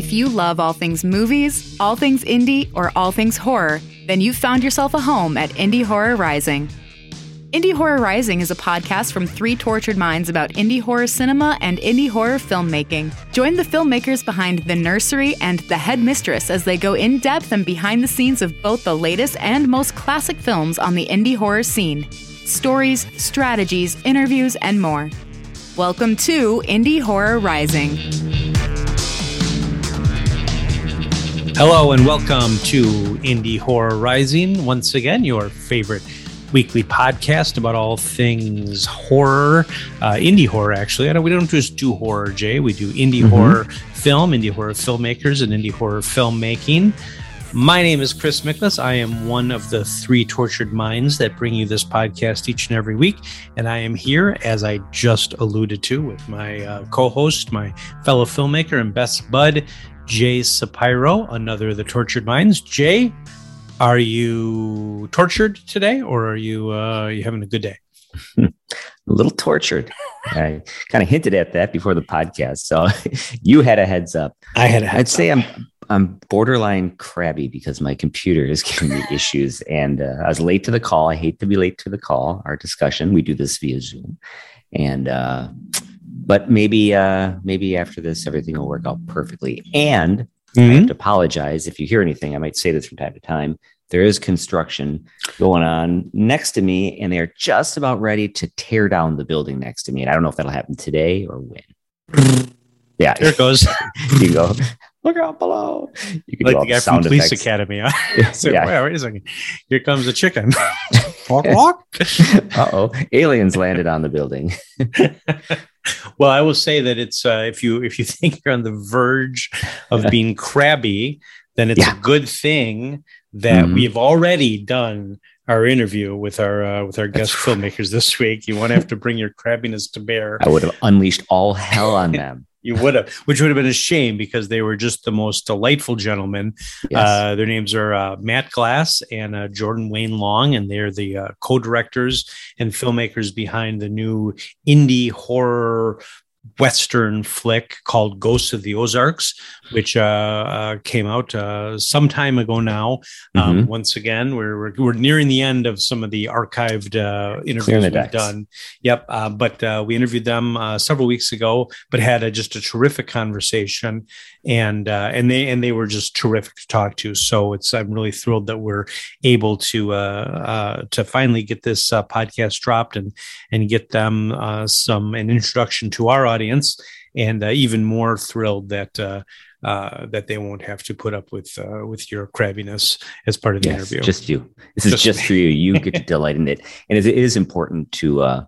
If you love all things movies, all things indie, or all things horror, then you've found yourself a home at Indie Horror Rising. Indie Horror Rising is a podcast from three tortured minds about indie horror cinema and indie horror filmmaking. Join the filmmakers behind The Nursery and The Head Mistress as they go in depth and behind the scenes of both the latest and most classic films on the indie horror scene. Stories, strategies, interviews, and more. Welcome to Indie Horror Rising. Hello and welcome to Indie Horror Rising. Once again, your favorite weekly podcast about all things horror, uh, indie horror. Actually, I don't, we don't just do horror, Jay. We do indie mm-hmm. horror film, indie horror filmmakers, and indie horror filmmaking. My name is Chris Miklas. I am one of the three tortured minds that bring you this podcast each and every week. And I am here, as I just alluded to, with my uh, co host, my fellow filmmaker and best bud, Jay Sapiro, another of the tortured minds. Jay, are you tortured today, or are you uh, are you having a good day? a little tortured. I kind of hinted at that before the podcast, so you had a heads up. I had. i I'd say I'm I'm borderline crabby because my computer is giving me issues, and uh, I was late to the call. I hate to be late to the call. Our discussion. We do this via Zoom, and uh, but maybe uh, maybe after this everything will work out perfectly. And Mm-hmm. I have mm-hmm. to apologize if you hear anything. I might say this from time to time. There is construction going on next to me, and they're just about ready to tear down the building next to me. And I don't know if that'll happen today or when. Yeah, there it goes. you go. Look out below. You can like the guy from Police effects. Academy. Huh? so, yeah. Wait a second. Here comes a chicken. walk, walk. uh oh, aliens landed on the building. Well, I will say that it's uh, if you if you think you're on the verge of being crabby, then it's yeah. a good thing that mm-hmm. we've already done our interview with our uh, with our guest filmmakers this week. You won't have to bring your crabbiness to bear. I would have unleashed all hell on them. You would have, which would have been a shame because they were just the most delightful gentlemen. Yes. Uh, their names are uh, Matt Glass and uh, Jordan Wayne Long, and they're the uh, co-directors and filmmakers behind the new indie horror Western flick called Ghosts of the Ozarks, which uh, uh, came out uh, some time ago now. Um, mm-hmm. Once again, we're, we're, we're nearing the end of some of the archived uh, interviews we've decks. done. Yep, uh, but uh, we interviewed them several weeks ago, but had a, just a terrific conversation, and and they and they were just terrific to talk to. So it's I'm really thrilled that we're able to to finally get this podcast dropped and and get them some an introduction to our audience, and uh, even more thrilled that uh, uh, that they won't have to put up with uh, with your crabbiness as part of the yes, interview. Just you. This just is just for you. You get to delight in it, and it is important to uh,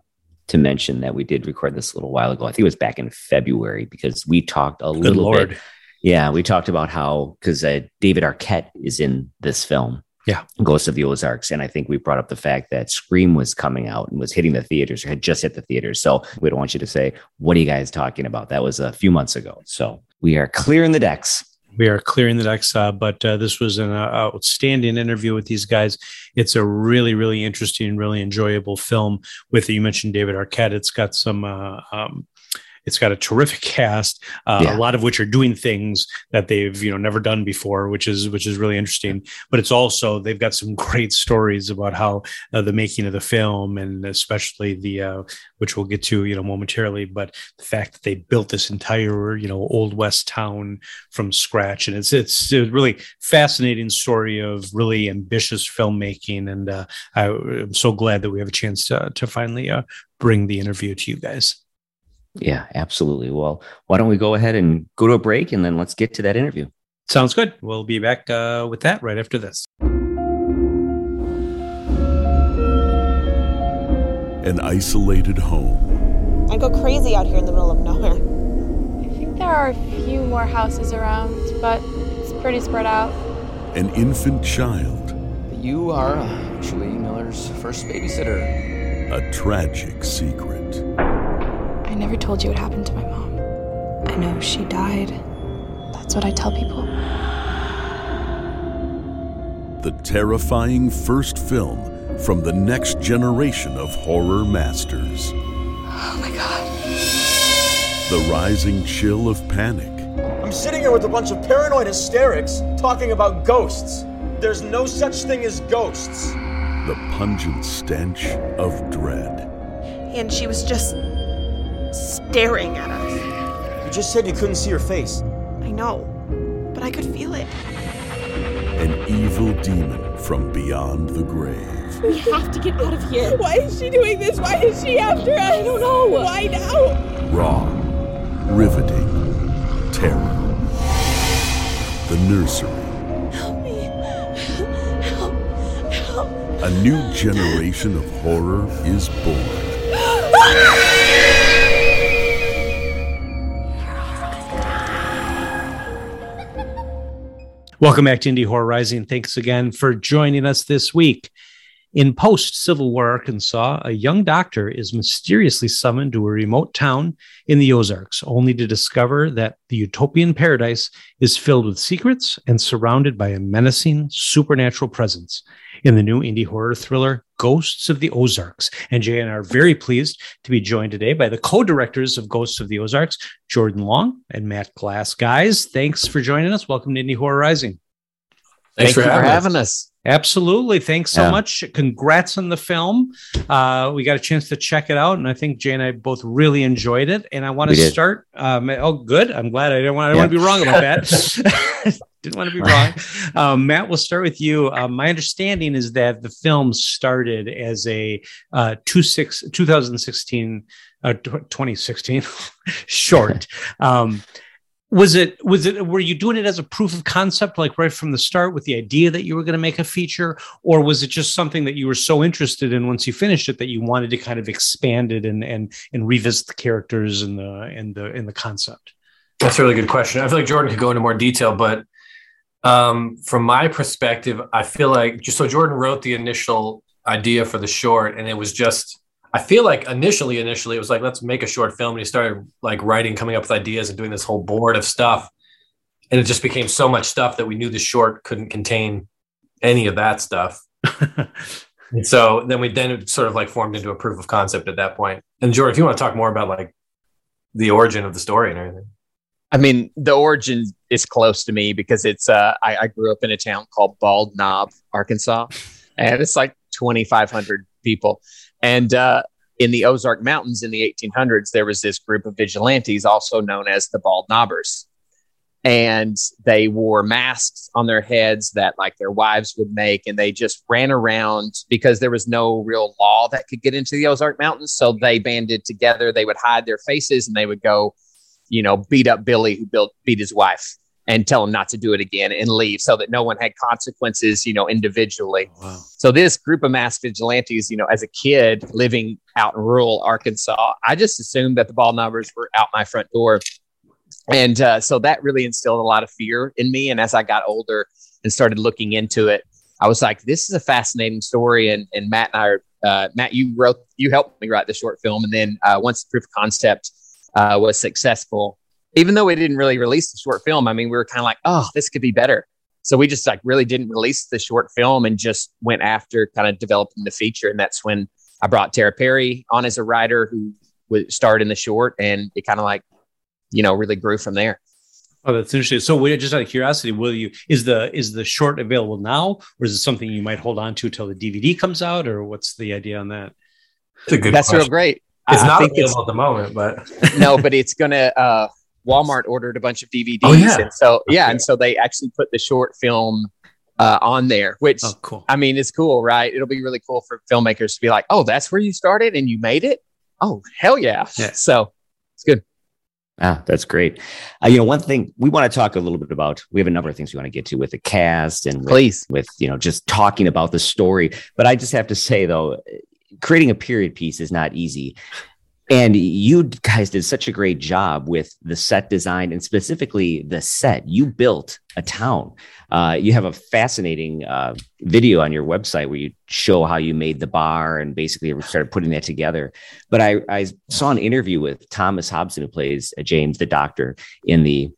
to mention that we did record this a little while ago. I think it was back in February because we talked a Good little Lord. bit. Yeah, we talked about how because uh, David Arquette is in this film, yeah. Ghost of the Ozarks. And I think we brought up the fact that Scream was coming out and was hitting the theaters or had just hit the theaters. So we don't want you to say, what are you guys talking about? That was a few months ago. So we are clearing the decks. We are clearing the decks, uh, but uh, this was an uh, outstanding interview with these guys. It's a really, really interesting, really enjoyable film. With you mentioned David Arquette, it's got some uh, um, it's got a terrific cast, uh, yeah. a lot of which are doing things that they've you know never done before, which is which is really interesting. But it's also they've got some great stories about how uh, the making of the film, and especially the uh, which we'll get to you know momentarily, but the fact that they built this entire you know old west town from scratch, and it's it's a really fascinating story of really ambitious filmmaking, and uh, I, am so glad that we have a chance to to finally uh, bring the interview to you guys. Yeah, absolutely. Well, why don't we go ahead and go to a break and then let's get to that interview. Sounds good. We'll be back uh, with that right after this. An isolated home. I go crazy out here in the middle of nowhere. I think there are a few more houses around, but it's pretty spread out. An infant child. You are actually Miller's first babysitter. A tragic secret. I never told you what happened to my mom. I know she died. That's what I tell people. The terrifying first film from the next generation of horror masters. Oh my god. The rising chill of panic. I'm I'm sitting here with a bunch of paranoid hysterics talking about ghosts. There's no such thing as ghosts. The pungent stench of dread. And she was just staring at us. You just said you couldn't see her face. I know, but I could feel it. An evil demon from beyond the grave. We have to get out of here. Why is she doing this? Why is she after us? I don't know. Why now? Raw, riveting, terror. The nursery. Help me. Help. Help. A new generation of horror is born. Ah! Welcome back to Indie Horror Rising. Thanks again for joining us this week. In post Civil War Arkansas, a young doctor is mysteriously summoned to a remote town in the Ozarks, only to discover that the utopian paradise is filled with secrets and surrounded by a menacing supernatural presence. In the new indie horror thriller, Ghosts of the Ozarks. And Jay and I are very pleased to be joined today by the co directors of Ghosts of the Ozarks, Jordan Long and Matt Glass. Guys, thanks for joining us. Welcome to Indie Horror Rising. Thanks Thank for, having, for having us. Absolutely. Thanks so yeah. much. Congrats on the film. Uh, we got a chance to check it out, and I think Jay and I both really enjoyed it. And I want to start. Um, oh, good. I'm glad. I didn't want. I yeah. want to be wrong about that. didn't want to be wrong. Um, Matt, we'll start with you. Uh, my understanding is that the film started as a uh, two six, 2016, uh, 2016 short. Um, was it was it were you doing it as a proof of concept like right from the start with the idea that you were going to make a feature or was it just something that you were so interested in once you finished it that you wanted to kind of expand it and and and revisit the characters and the and the and the concept that's a really good question i feel like jordan could go into more detail but um, from my perspective i feel like so jordan wrote the initial idea for the short and it was just I feel like initially, initially it was like, let's make a short film. And he started like writing, coming up with ideas and doing this whole board of stuff. And it just became so much stuff that we knew the short couldn't contain any of that stuff. and so then we then sort of like formed into a proof of concept at that point. And Jordan, if you want to talk more about like the origin of the story and everything. I mean, the origin is close to me because it's uh, I, I grew up in a town called Bald Knob, Arkansas, and it's like 2,500 people. And uh, in the Ozark Mountains in the 1800s, there was this group of vigilantes, also known as the Bald Knobbers. And they wore masks on their heads that, like, their wives would make. And they just ran around because there was no real law that could get into the Ozark Mountains. So they banded together. They would hide their faces and they would go, you know, beat up Billy, who built, beat his wife and tell them not to do it again and leave so that no one had consequences, you know, individually. Oh, wow. So this group of mass vigilantes, you know, as a kid living out in rural Arkansas, I just assumed that the Bald Knobbers were out my front door. And uh, so that really instilled a lot of fear in me. And as I got older and started looking into it, I was like, this is a fascinating story. And, and Matt and I are, uh, Matt, you wrote, you helped me write the short film. And then uh, once the proof of concept uh, was successful, even though we didn't really release the short film, I mean, we were kind of like, oh, this could be better. So we just like really didn't release the short film and just went after kind of developing the feature. And that's when I brought Tara Perry on as a writer who would start in the short and it kind of like, you know, really grew from there. Oh, that's interesting. So, we just out of curiosity, will you is the is the short available now, or is it something you might hold on to until the DVD comes out, or what's the idea on that? That's, that's real great. It's I, not I available at the moment, but no, but it's gonna. uh Walmart ordered a bunch of DVDs, oh, yeah. and so yeah, okay. and so they actually put the short film uh, on there, which oh, cool. I mean, it's cool, right? It'll be really cool for filmmakers to be like, "Oh, that's where you started, and you made it." Oh, hell yeah! yeah. So it's good. Ah, that's great. Uh, you know, one thing we want to talk a little bit about. We have a number of things we want to get to with the cast and with, please with you know just talking about the story. But I just have to say though, creating a period piece is not easy. And you guys did such a great job with the set design and specifically the set. You built a town. Uh, you have a fascinating uh, video on your website where you show how you made the bar and basically started putting that together. But I, I saw an interview with Thomas Hobson, who plays uh, James the Doctor in the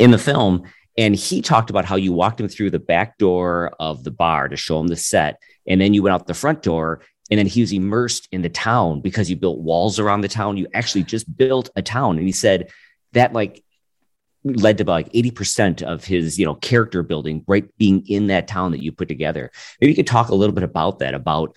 in the film, and he talked about how you walked him through the back door of the bar to show him the set, and then you went out the front door and then he was immersed in the town because you built walls around the town. You actually just built a town. And he said that like led to about like 80% of his you know character building right being in that town that you put together maybe you could talk a little bit about that about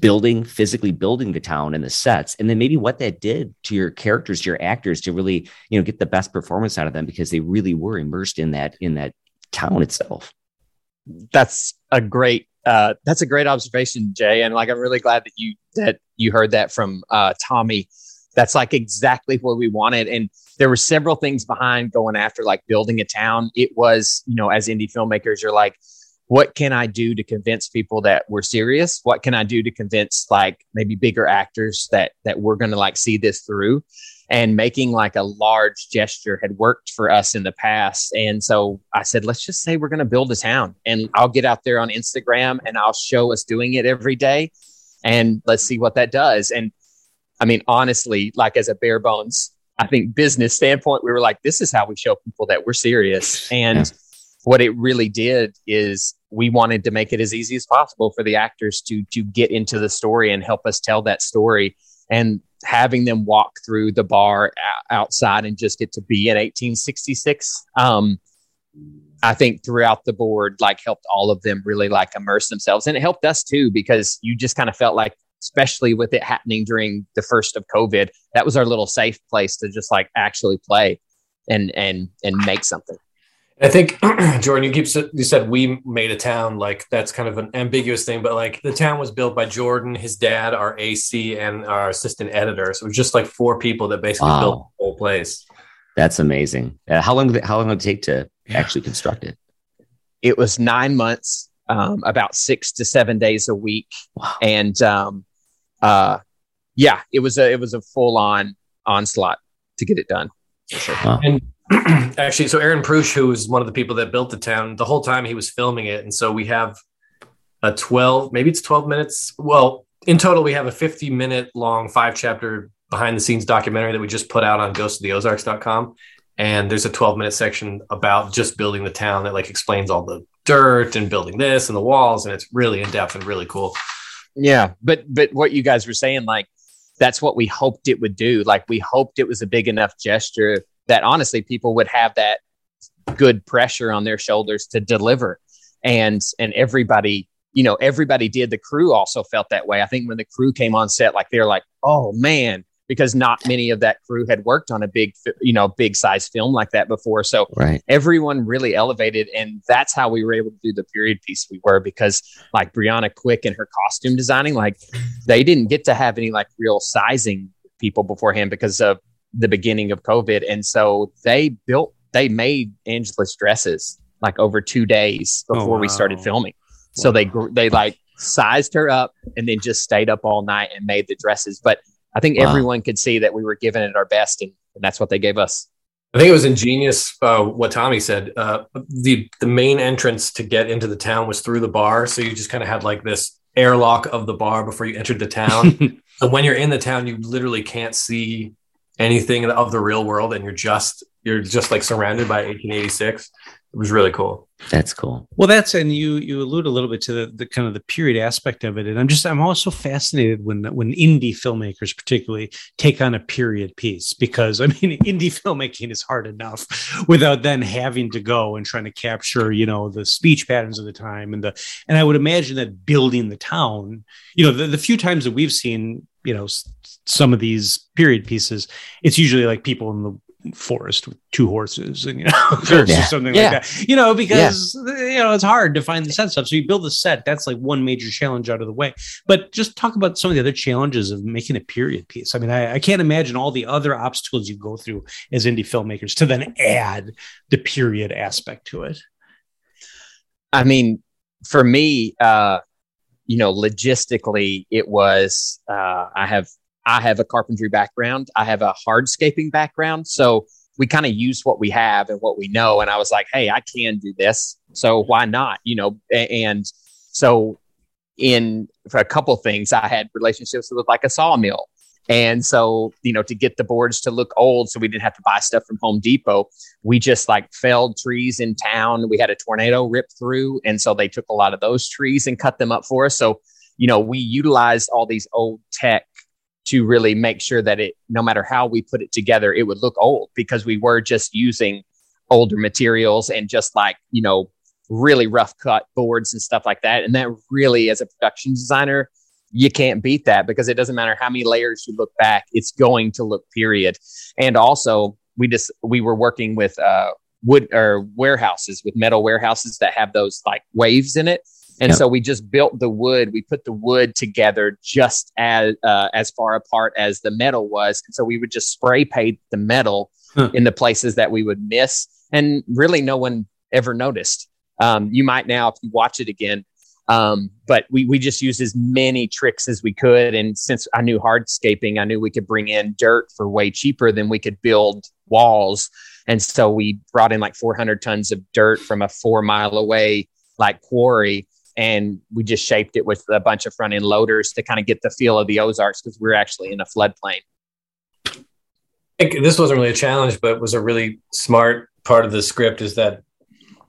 building physically building the town and the sets and then maybe what that did to your characters your actors to really you know get the best performance out of them because they really were immersed in that in that town itself that's a great uh, that's a great observation jay and like i'm really glad that you that you heard that from uh, tommy that's like exactly what we wanted and there were several things behind going after like building a town it was you know as indie filmmakers you're like what can I do to convince people that we're serious? What can I do to convince like maybe bigger actors that that we're going to like see this through? And making like a large gesture had worked for us in the past. And so I said, let's just say we're going to build a town and I'll get out there on Instagram and I'll show us doing it every day. And let's see what that does. And I mean, honestly, like as a bare bones, I think business standpoint, we were like, this is how we show people that we're serious. And yeah what it really did is we wanted to make it as easy as possible for the actors to to get into the story and help us tell that story and having them walk through the bar outside and just get to be in 1866 um, i think throughout the board like helped all of them really like immerse themselves. And it helped us too because you just kind of felt like especially with it happening during the first of covid that was our little safe place to just like actually play and and and make something I think Jordan, you keep you said we made a town like that's kind of an ambiguous thing, but like the town was built by Jordan, his dad, our AC, and our assistant editor. So it was just like four people that basically wow. built the whole place. That's amazing. Uh, how long? How long did it take to actually construct it? It was nine months, um, about six to seven days a week, wow. and um, uh, yeah, it was a it was a full on onslaught to get it done. Sure. Wow. And actually, so Aaron Prush, who was one of the people that built the town, the whole time he was filming it, and so we have a twelve, maybe it's twelve minutes. Well, in total, we have a fifty minute long five chapter behind the scenes documentary that we just put out on ghostoftheozarks.com. And there's a 12 minute section about just building the town that like explains all the dirt and building this and the walls. And it's really in depth and really cool. Yeah. But, but what you guys were saying, like, that's what we hoped it would do. Like, we hoped it was a big enough gesture that honestly people would have that good pressure on their shoulders to deliver. And and everybody you know everybody did. The crew also felt that way. I think when the crew came on set like they're like oh man because not many of that crew had worked on a big you know big size film like that before. So right. everyone really elevated and that's how we were able to do the period piece we were because like brianna quick and her costume designing like they didn't get to have any like real sizing people beforehand because of the beginning of COVID. And so they built, they made Angela's dresses like over two days before oh, wow. we started filming. So wow. they, they like sized her up and then just stayed up all night and made the dresses. But I think wow. everyone could see that we were giving it our best and, and that's what they gave us. I think it was ingenious uh, what Tommy said. Uh, the the main entrance to get into the town was through the bar, so you just kind of had like this airlock of the bar before you entered the town. so when you're in the town, you literally can't see anything of the real world and you're just you're just like surrounded by 1886 it was really cool. That's cool. Well that's and you you allude a little bit to the, the kind of the period aspect of it. And i'm just i'm also fascinated when when indie filmmakers particularly take on a period piece because i mean indie filmmaking is hard enough without then having to go and trying to capture you know the speech patterns of the time and the and i would imagine that building the town you know the, the few times that we've seen you know some of these period pieces, it's usually like people in the forest with two horses and you know sure, yeah. something yeah. like that you know because yeah. you know it's hard to find the set stuff so you build a set that's like one major challenge out of the way but just talk about some of the other challenges of making a period piece i mean i, I can't imagine all the other obstacles you go through as indie filmmakers to then add the period aspect to it i mean for me uh you know logistically it was uh i have I have a carpentry background. I have a hardscaping background. So we kind of use what we have and what we know. And I was like, hey, I can do this. So why not? You know, and so in for a couple things, I had relationships with like a sawmill. And so, you know, to get the boards to look old so we didn't have to buy stuff from Home Depot, we just like felled trees in town. We had a tornado rip through. And so they took a lot of those trees and cut them up for us. So, you know, we utilized all these old tech to really make sure that it, no matter how we put it together, it would look old because we were just using older materials and just like you know really rough cut boards and stuff like that. And that really, as a production designer, you can't beat that because it doesn't matter how many layers you look back, it's going to look period. And also, we just we were working with uh, wood or warehouses with metal warehouses that have those like waves in it. And yep. so we just built the wood. We put the wood together just as uh, as far apart as the metal was. And so we would just spray paint the metal huh. in the places that we would miss, and really no one ever noticed. Um, you might now if you watch it again. Um, but we, we just used as many tricks as we could. And since I knew hardscaping, I knew we could bring in dirt for way cheaper than we could build walls. And so we brought in like 400 tons of dirt from a four mile away, like quarry. And we just shaped it with a bunch of front end loaders to kind of get the feel of the Ozarks because we we're actually in a floodplain. I think this wasn't really a challenge, but was a really smart part of the script is that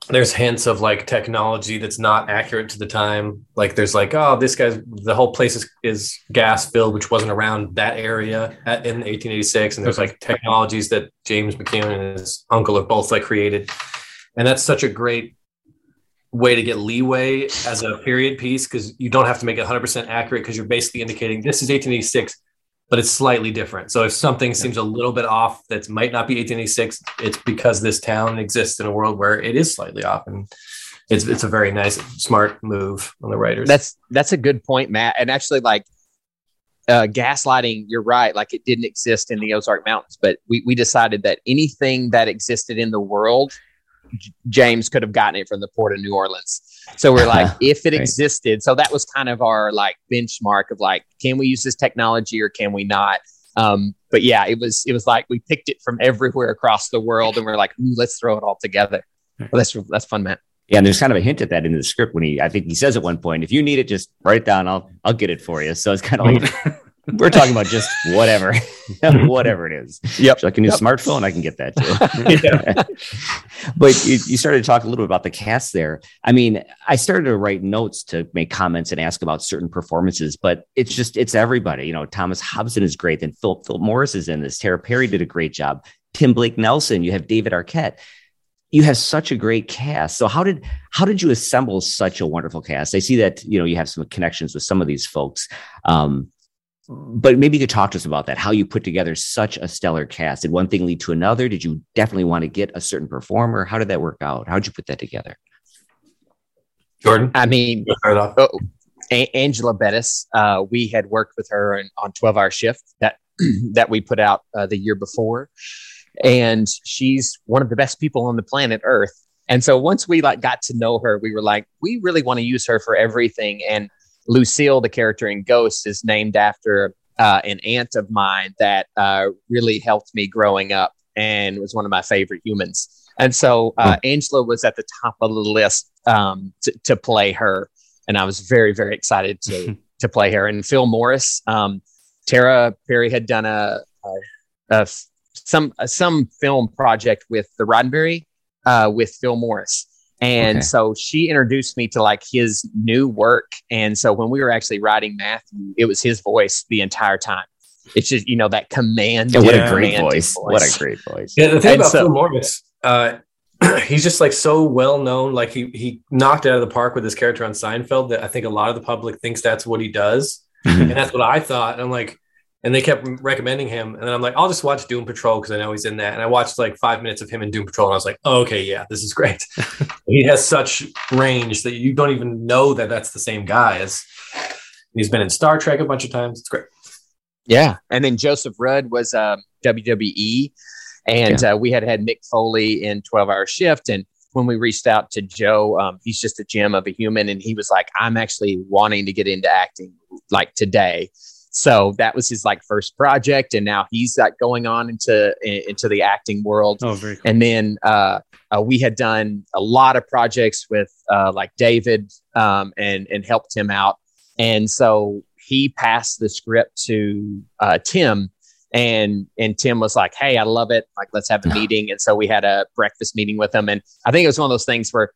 there's hints of like technology that's not accurate to the time. Like there's like, oh, this guy's the whole place is, is gas filled, which wasn't around that area at, in 1886. And there's like technologies that James McCune and his uncle have both like created. And that's such a great way to get leeway as a period piece because you don't have to make it 100% accurate because you're basically indicating this is 1886 but it's slightly different. So if something seems a little bit off that might not be 1886, it's because this town exists in a world where it is slightly off. And it's it's a very nice, smart move on the writers. That's that's a good point, Matt. And actually, like uh, gaslighting, you're right. Like it didn't exist in the Ozark Mountains, but we we decided that anything that existed in the world James could have gotten it from the port of New Orleans. So we're like, if it right. existed, so that was kind of our like benchmark of like, can we use this technology or can we not? Um, but yeah, it was it was like we picked it from everywhere across the world, and we're like, let's throw it all together. Well, that's that's fun, man. Yeah, and there's kind of a hint at that in the script when he, I think he says at one point, if you need it, just write it down. I'll I'll get it for you. So it's kind of like we're talking about just whatever, whatever it is. Yep. So like a new yep. smartphone, I can get that too. but you, you, started to talk a little bit about the cast there. I mean, I started to write notes to make comments and ask about certain performances, but it's just, it's everybody. You know, Thomas Hobson is great. Then Philip, Philip Morris is in this. Tara Perry did a great job. Tim Blake Nelson, you have David Arquette you have such a great cast. So how did how did you assemble such a wonderful cast? I see that you know you have some connections with some of these folks. Um, but maybe you could talk to us about that how you put together such a stellar cast. Did one thing lead to another? Did you definitely want to get a certain performer? How did that work out? How did you put that together? Jordan? I mean oh, a- angela bettis uh, we had worked with her in, on 12 hour shift that that we put out uh, the year before. And she's one of the best people on the planet earth. And so once we like got to know her we were like we really want to use her for everything. And Lucille, the character in Ghost, is named after uh, an aunt of mine that uh, really helped me growing up and was one of my favorite humans. And so uh, Angela was at the top of the list um, to, to, play her, and I was very, very excited to to play her. And Phil Morris, um, Tara Perry had done a, a, a some a, some film project with the Roddenberry uh, with Phil Morris. And okay. so she introduced me to like his new work. And so when we were actually writing Matthew, it was his voice the entire time. It's just, you know, that command. Yeah, what a great voice. voice. What a great voice. Yeah, the thing and about so, Phil Morris, uh, he's just like so well known. Like he he knocked out of the park with his character on Seinfeld that I think a lot of the public thinks that's what he does. Mm-hmm. And that's what I thought. And I'm like, and they kept recommending him. And then I'm like, I'll just watch Doom Patrol because I know he's in that. And I watched like five minutes of him in Doom Patrol, and I was like, oh, okay, yeah, this is great. he has such range that you don't even know that that's the same guy as. He's been in Star Trek a bunch of times. It's great. Yeah, and then Joseph Ruud was uh, WWE, and yeah. uh, we had had Mick Foley in Twelve Hour Shift, and when we reached out to Joe, um, he's just a gem of a human, and he was like, "I'm actually wanting to get into acting like today." So that was his like first project, and now he's like going on into into the acting world. Oh, very cool. And then uh, uh, we had done a lot of projects with uh, like David um, and and helped him out. And so he passed the script to uh, Tim, and and Tim was like, "Hey, I love it. Like, let's have a meeting." And so we had a breakfast meeting with him, and I think it was one of those things where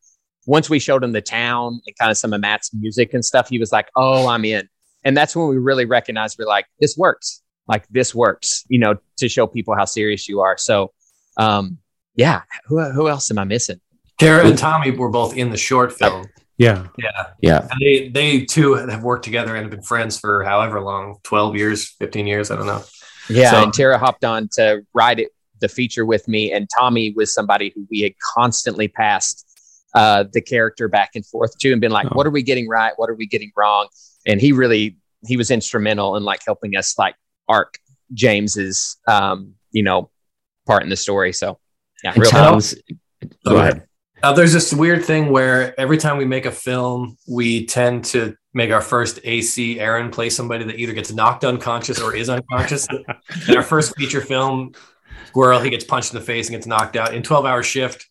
once we showed him the town and kind of some of Matt's music and stuff, he was like, "Oh, I'm in." And that's when we really recognize we're like, this works. Like this works, you know, to show people how serious you are. So, um, yeah, who who else am I missing? Tara and Tommy were both in the short film. Yeah. Yeah. Yeah. And they they two have worked together and have been friends for however long, 12 years, 15 years, I don't know. Yeah, So- and Tara hopped on to write it the feature with me, and Tommy was somebody who we had constantly passed uh, the character back and forth to, and been like, Oh. "What are we getting right? What are we getting wrong?" And he really he was instrumental in like helping us like arc James's um, you know part in the story. So yeah, real Tom's, go ahead. Uh, there's this weird thing where every time we make a film, we tend to make our first AC Aaron play somebody that either gets knocked unconscious or is unconscious. in our first feature film, Squirrel, he gets punched in the face and gets knocked out. In 12 hour shift,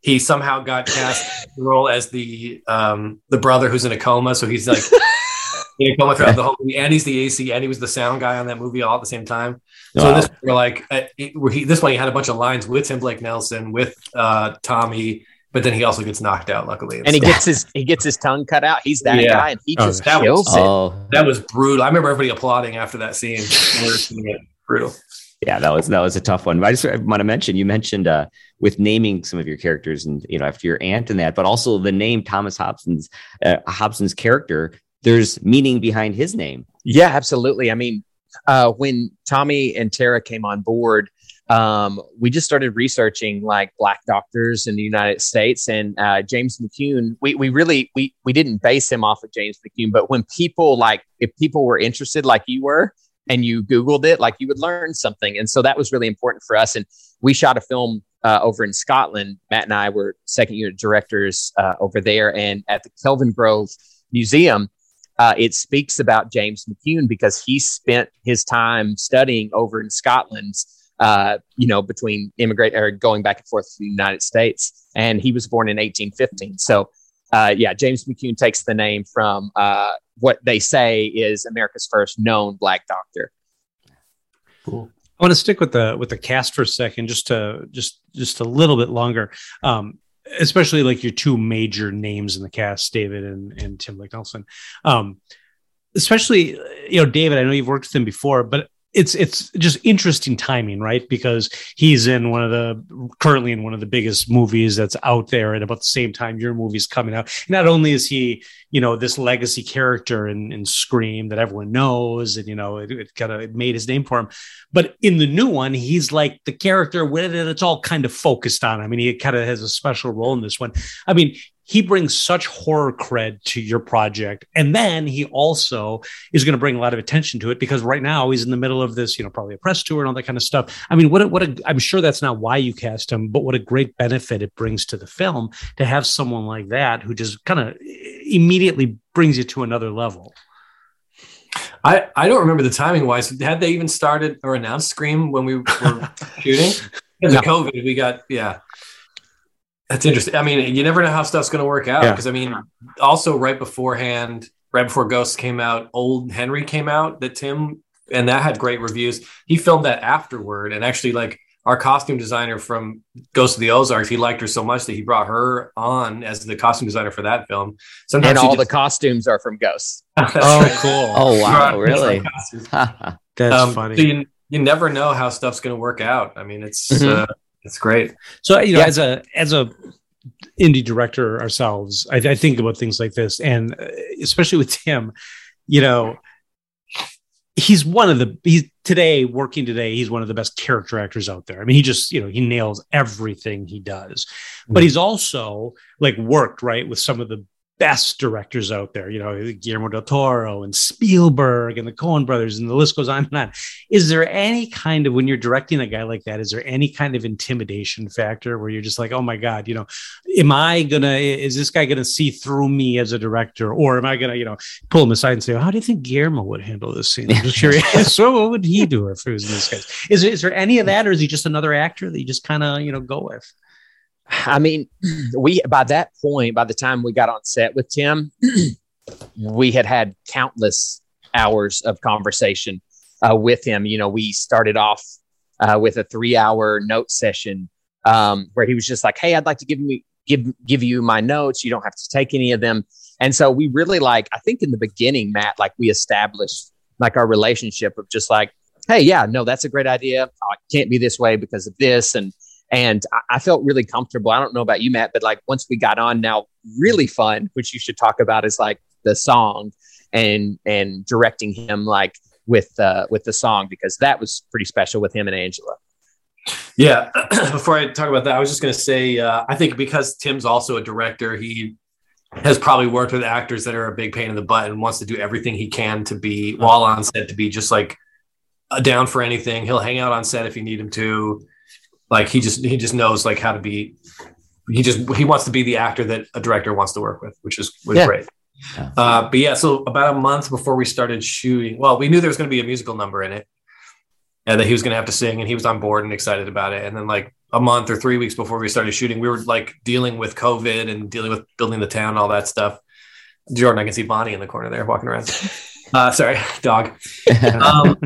he somehow got cast the role as the um, the brother who's in a coma. So he's like in a coma throughout the whole movie, and he's the AC, and he was the sound guy on that movie all at the same time. So Wow. this we're like uh, it, where he, this one he had a bunch of lines with Tim Blake Nelson, with uh, Tommy, but then he also gets knocked out. Luckily, and he so- gets his he gets his tongue cut out. He's that Yeah. guy, and he Oh, just that was- kills it. Oh, that was brutal. I remember everybody applauding after that scene. We were seeing it. brutal. yeah, that was that was a tough one. But I just want to mention you mentioned uh, with naming some of your characters and you know after your aunt and that, but also the name Thomas Hobson's uh, Hobson's character. There's meaning behind his name. Yeah, absolutely. I mean, uh, when Tommy and Tara came on board, um, we just started researching like black doctors in the United States and uh, James McCune. We we really we we didn't base him off of James McCune, but when people like if people were interested, like you were, and you Googled it, like you would learn something, and so that was really important for us. And we shot a film uh, over in Scotland. Matt and I were second year directors uh, over there, and at the Kelvingrove Museum uh, it speaks about James McCune because he spent his time studying over in Scotland, uh, you know, between immigrate or going back and forth to the United States. And he was born in 1815. So, uh, yeah, James McCune takes the name from uh, what they say is America's first known black doctor. Cool. I want to stick with the with the cast for a second, just to just just a little bit longer. Um, especially like your two major names in the cast, David and, and Tim Blake Nelson. Um, especially, you know, David, I know you've worked with him before, but it's it's just interesting timing, right? Because he's in one of the currently in one of the biggest movies that's out there at about the same time your movie's coming out. Not only is he, you know, this legacy character in, in Scream that everyone knows, and you know, it, it kind of made his name for him. But in the new one, he's like the character it. It's all kind of focused on. I mean, he kind of has a special role in this one. I mean, he brings such horror cred to your project. And then he also is going to bring a lot of attention to it because right now he's in the middle of this, you know, probably a press tour and all that kind of stuff. I mean, what a, what a, I'm sure that's not why you cast him, but what a great benefit it brings to the film to have someone like that who just kind of immediately brings you to another level. I, I don't remember the timing wise. Had they even started or announced Scream when we were shooting? Because of COVID, we got yeah. That's interesting. I mean, you never know how stuff's going to work out. Yeah. Because I mean, also right beforehand, right before Ghosts came out, Old Henry came out. That Tim and that had great reviews. He filmed that afterward, and actually, like our costume designer from Ghost of the Ozarks, he liked her so much that he brought her on as the costume designer for that film. Sometimes and all just- the costumes are from Ghosts. Oh, right. cool. Oh wow, really? That's Um, funny. so you, you never know how stuff's going to work out. I mean, it's Mhm. uh, it's great. So you know, Yeah. as a as a indie director ourselves, I, I think about things like this, and uh, especially with Tim, you know, he's one of the he's today working today. He's one of the best character actors out there. I mean, he just you know he nails everything he does, but he's also like worked right with some of the best directors out there, you know, Guillermo del Toro and Spielberg and the Coen brothers, and the list goes on and on. Is there any kind of, when you're directing a guy like that, is there any kind of intimidation factor where you're just like, oh my God, you know, am I gonna, is this guy gonna see through me as a director? Or am I gonna, you know, pull him aside and say, how do you think Guillermo would handle this scene? I'm just curious. so what would he do if it was in this case? Is, is there any of that, or is he just another actor that you just kind of, you know, go with? I mean, we by that point, by the time we got on set with Tim, we had had countless hours of conversation uh, with him. You know, we started off uh, with a three-hour note session um, where he was just like, "Hey, I'd like to give me give give you my notes. You don't have to take any of them." And so we really like, I think in the beginning, Matt, like we established like our relationship of just like, "Hey, yeah, no, that's a great idea. Oh, it can't be this way because of this," and And I, I felt really comfortable. I don't know about you, Matt, but like once we got on now, really fun, which you should talk about is like the song and and directing him like with uh with the song because that was pretty special with him and Angela. Yeah. Before I talk about that, I was just going to say, uh, I think because Tim's also a director, he has probably worked with actors that are a big pain in the butt and wants to do everything he can to be while on set to be just like down for anything. He'll hang out on set if you need him to. Like he just he just knows like how to be. He just he wants to be the actor that a director wants to work with, which is was yeah. great. Uh, but yeah, so about a month before we started shooting, well, we knew there was going to be a musical number in it, and that he was going to have to sing, and he was on board and excited about it. And then like a month or three weeks before we started shooting, we were like dealing with COVID and dealing with building the town, all that stuff. Jordan, I can see Bonnie in the corner there walking around. Uh, sorry, dog. Um,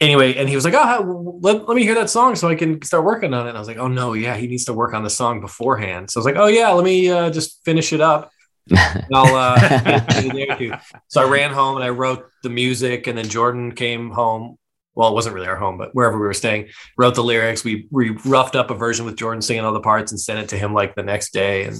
anyway, and he was like, "Oh, let, let me hear that song so I can start working on it." And I was like, "Oh no, yeah, he needs to work on the song beforehand." So I was like, "Oh yeah, let me uh, just finish it up." I'll uh, so I ran home and I wrote the music, and then Jordan came home well, it wasn't really our home, but wherever we were staying, wrote the lyrics. We we roughed up a version with Jordan singing all the parts and sent it to him like the next day. And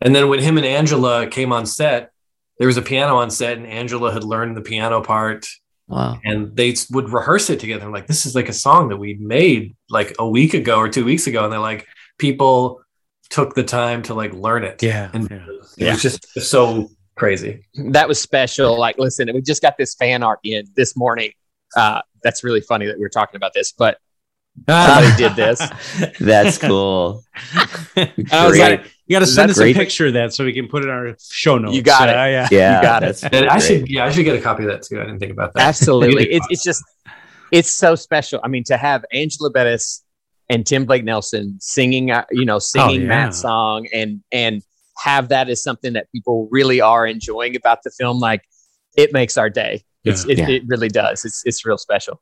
and then when him and Angela came on set, there was a piano on set, and Angela had learned the piano part. Wow. And they would rehearse it together. I'm like, this is like a song that we made like a week ago or two weeks ago. And they're like, people took the time to like learn it. Yeah. And yeah. it yeah. was just so crazy. That was special. Like, listen, we just got this fan art in this morning. Uh, that's really funny that we were talking about this, but somebody did this. That's cool. I was like, you got to send us great? a picture of that so we can put it in our show notes. You got uh, it. Yeah, yeah, you got it. I should, yeah, I should get a copy of that too. I didn't think about that. Absolutely, it's it's just it's so special. I mean, to have Angela Bettis and Tim Blake Nelson singing, uh, you know, singing oh, yeah. that song and and have that as something that people really are enjoying about the film, like it makes our day. It's, yeah. It, yeah. it really does. It's it's real special.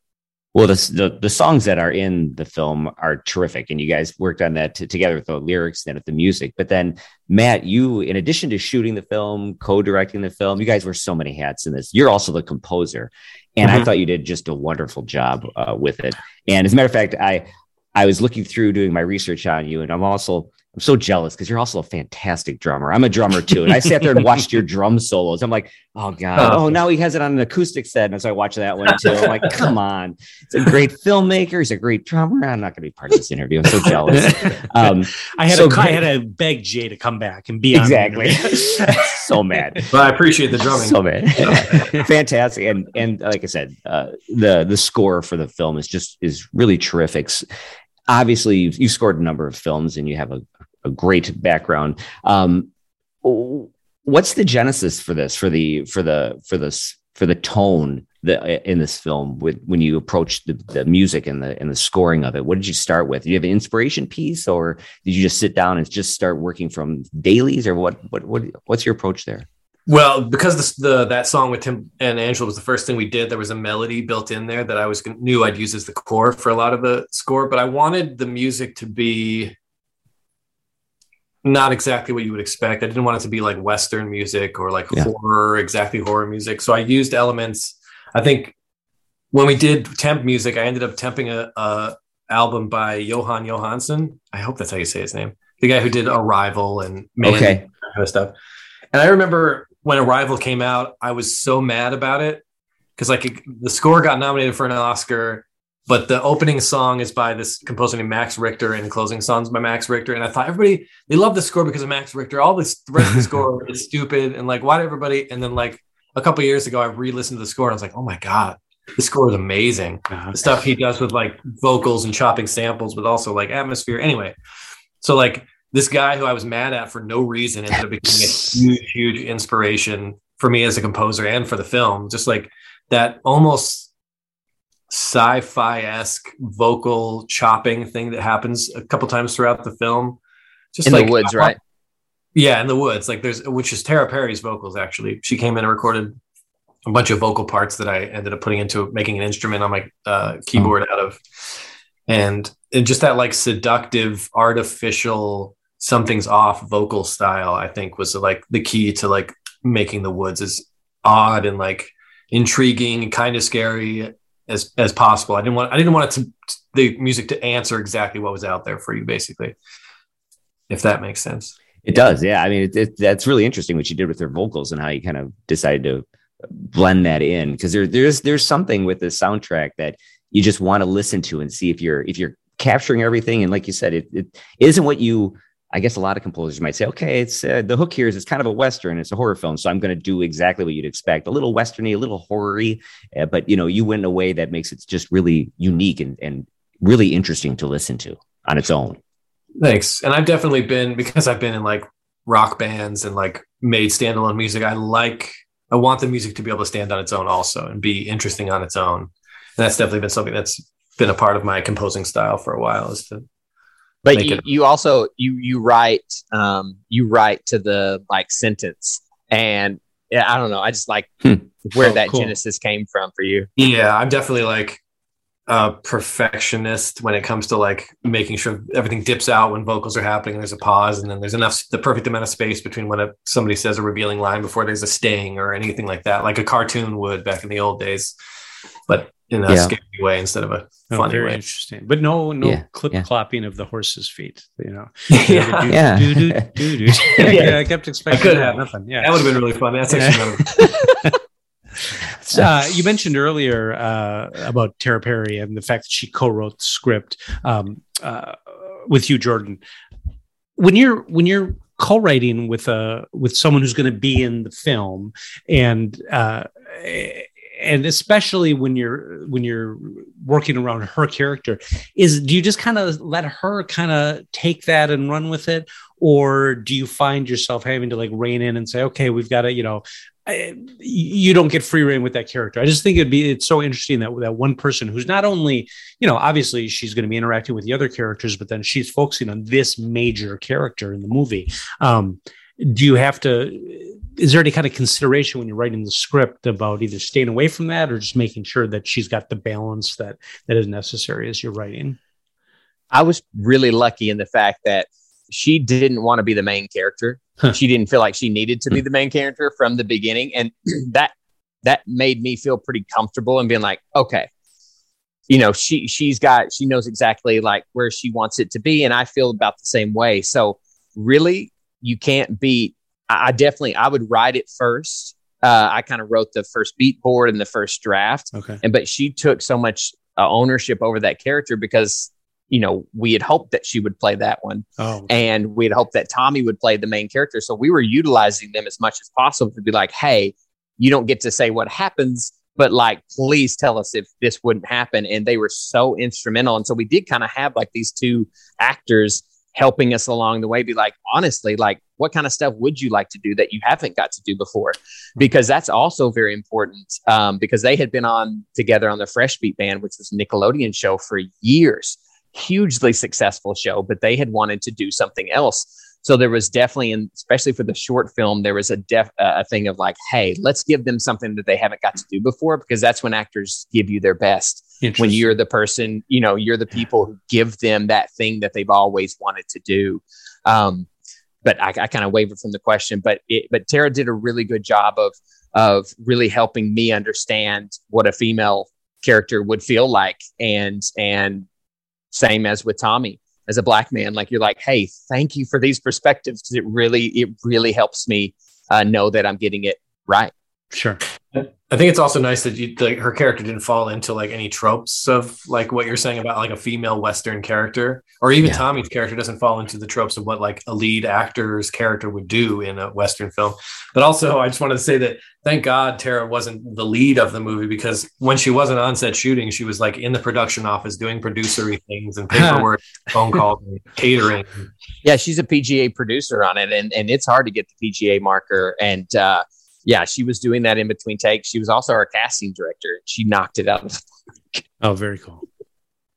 Well, the, the, the songs that are in the film are terrific, and you guys worked on that t- together with the lyrics and with the music. But then, Matt, you, in addition to shooting the film, co-directing the film, you guys wear so many hats in this. You're also the composer, and mm-hmm. I thought you did just a wonderful job uh, with it. And as a matter of fact, I I was looking through doing my research on you, and I'm also I'm so jealous because you're also a fantastic drummer. I'm a drummer too. And I sat there and watched your drum solos. I'm like, oh God. Oh, now he has it on an acoustic set. And so I watched that one too. I'm like, come on. He's a great filmmaker. He's a great drummer. I'm not going to be part of this interview. I'm so jealous. Um, I had so to, I had to beg Jay to come back and be exactly. so mad. But I appreciate the drumming. So mad. Fantastic. And and like I said, uh, the the score for the film is just is really terrific obviously you've, you scored a number of films and you have a, a great background. Um, what's the genesis for this? For the for the for this for the tone that in this film with when you approach the, the music and the and the scoring of it? What did you start with? Did you have an inspiration piece, or did you just sit down and just start working from dailies, or what? What what what's your approach there? Well, because the, that song with Tim and Angela was the first thing we did, there was a melody built in there that I was knew I'd use as the core for a lot of the score. But I wanted the music to be not exactly what you would expect. I didn't want it to be like Western music or like yeah. horror, exactly horror music. So I used elements. I think when we did temp music, I ended up temping a, a album by Jóhann Jóhannsson. I hope that's how you say his name. The guy who did Arrival and Man okay. kind of stuff. And I remember when Arrival came out, I was so mad about it because like it, the score got nominated for an Oscar, but the opening song is by this composer named Max Richter and the closing songs by Max Richter. And I thought everybody they love the score because of Max Richter. All this the rest of the score is stupid and like why did everybody? And then like a couple years ago, I re-listened to the score and I was like, oh my god, the score is amazing. Uh-huh. The stuff he does with like vocals and chopping samples, but also like atmosphere. Anyway, so like this guy who I was mad at for no reason ended up becoming a huge, huge inspiration for me as a composer and for the film. Just like that almost sci-fi esque vocal chopping thing that happens a couple times throughout the film. Just in like, the woods, right? Yeah, in the woods. Like there's which is Tara Perry's vocals actually. She came in and recorded a bunch of vocal parts that I ended up putting into making an instrument on my uh, keyboard out of. And, and just that like seductive, artificial something's off vocal style i think was like the key to like making the woods is odd and like intriguing and kind of scary as as possible. I didn't want I didn't want it to the music to answer exactly what was out there for you, basically. If that makes sense. It does, yeah. I mean, it, it, that's really interesting what you did with their vocals and how you kind of decided to blend that in because there, there's there's something with the soundtrack that you just want to listen to and see if you're if you're capturing everything. And like you said, it, it isn't what you I guess a lot of composers might say, okay, it's uh, the hook here is it's kind of a western, it's a horror film, so I'm going to do exactly what you'd expect, a little westerny, a little horror-y, uh, but you know, you went in a way that makes it just really unique and and really interesting to listen to on its own. Thanks, and I've definitely been because I've been in like rock bands and like made standalone music. I like I want the music to be able to stand on its own also and be interesting on its own. And that's definitely been something that's been a part of my composing style for a while is to but you, you, also you you write um you write to the like sentence and yeah i don't know i just like hmm. where oh, that cool. genesis came from for you yeah i'm definitely like a perfectionist when it comes to like making sure everything dips out when vocals are happening there's a pause and then there's enough the perfect amount of space between when a, somebody says a revealing line before there's a sting or anything like that like a cartoon would back in the old days but in a yeah. scary way instead of a oh, funny very way. interesting. But no, no yeah. clip yeah. clopping of the horse's feet. You know, yeah, yeah. yeah. I kept expecting I could have nothing. Yeah, that would have been really fun. That's actually. uh, you mentioned earlier uh, about Tara Perry and the fact that she co-wrote the script um, uh, with Hugh Jordan. When you're when you're co-writing with a with someone who's going to be in the film, and uh, and especially when you're when you're working around her character is do you just kind of let her kind of take that and run with it or do you find yourself having to like rein in and say okay we've got to you know you don't get free reign with that character. I just think it'd be it's so interesting that that one person who's not only you know obviously she's going to be interacting with the other characters, but then she's focusing on this major character in the movie. Um, do you have to is there any kind of consideration when you're writing the script about either staying away from that or just making sure that she's got the balance that that is necessary as you're writing? I was really lucky in the fact that she didn't want to be the main character. Huh. she didn't feel like she needed to be hmm. the main character from the beginning. And that that made me feel pretty comfortable and being like okay you know she she's got she knows exactly like where she wants it to be. And i feel about the same way. So really you can't beat I definitely I would write it first. Uh, I kind of wrote the first beat board and the first draft. Okay. And but she took so much uh, ownership over that character because you know we had hoped that she would play that one, oh. and we had hoped that Tommy would play the main character. So we were utilizing them as much as possible to be like, hey, you don't get to say what happens, but like, please tell us if this wouldn't happen. And they were so instrumental. And so we did kind of have like these two actors helping us along the way be like honestly like what kind of stuff would you like to do that you haven't got to do before? Because that's also very important um, because they had been on together on the fresh beat band which was nickelodeon show for years. Hugely successful show but they had wanted to do something else. So there was definitely and especially for the short film there was a def a thing of like hey let's give them something that they haven't got to do before because that's when actors give you their best when you're the person, you know, you're the people who give them that thing that they've always wanted to do. Um, but I, I kind of wavered from the question, but it, but Tara did a really good job of of really helping me understand what a female character would feel like, and and same as with Tommy as a black man, like you're like, hey, thank you for these perspectives because it really it really helps me uh, know that I'm getting it right. Sure. I think it's also nice that you, like, her character didn't fall into like any tropes of like what you're saying about like a female Western character, or even yeah. Tommy's character doesn't fall into the tropes of what like a lead actor's character would do in a Western film. But also, I just wanted to say that thank God Tara wasn't the lead of the movie because when she wasn't on set shooting, she was like in the production office doing producery things and paperwork, phone calls, and catering. Yeah, she's a PGA producer on it, and and it's hard to get the PGA marker and. uh yeah, she was doing that in between takes. She was also our casting director. She knocked it out. oh, very cool.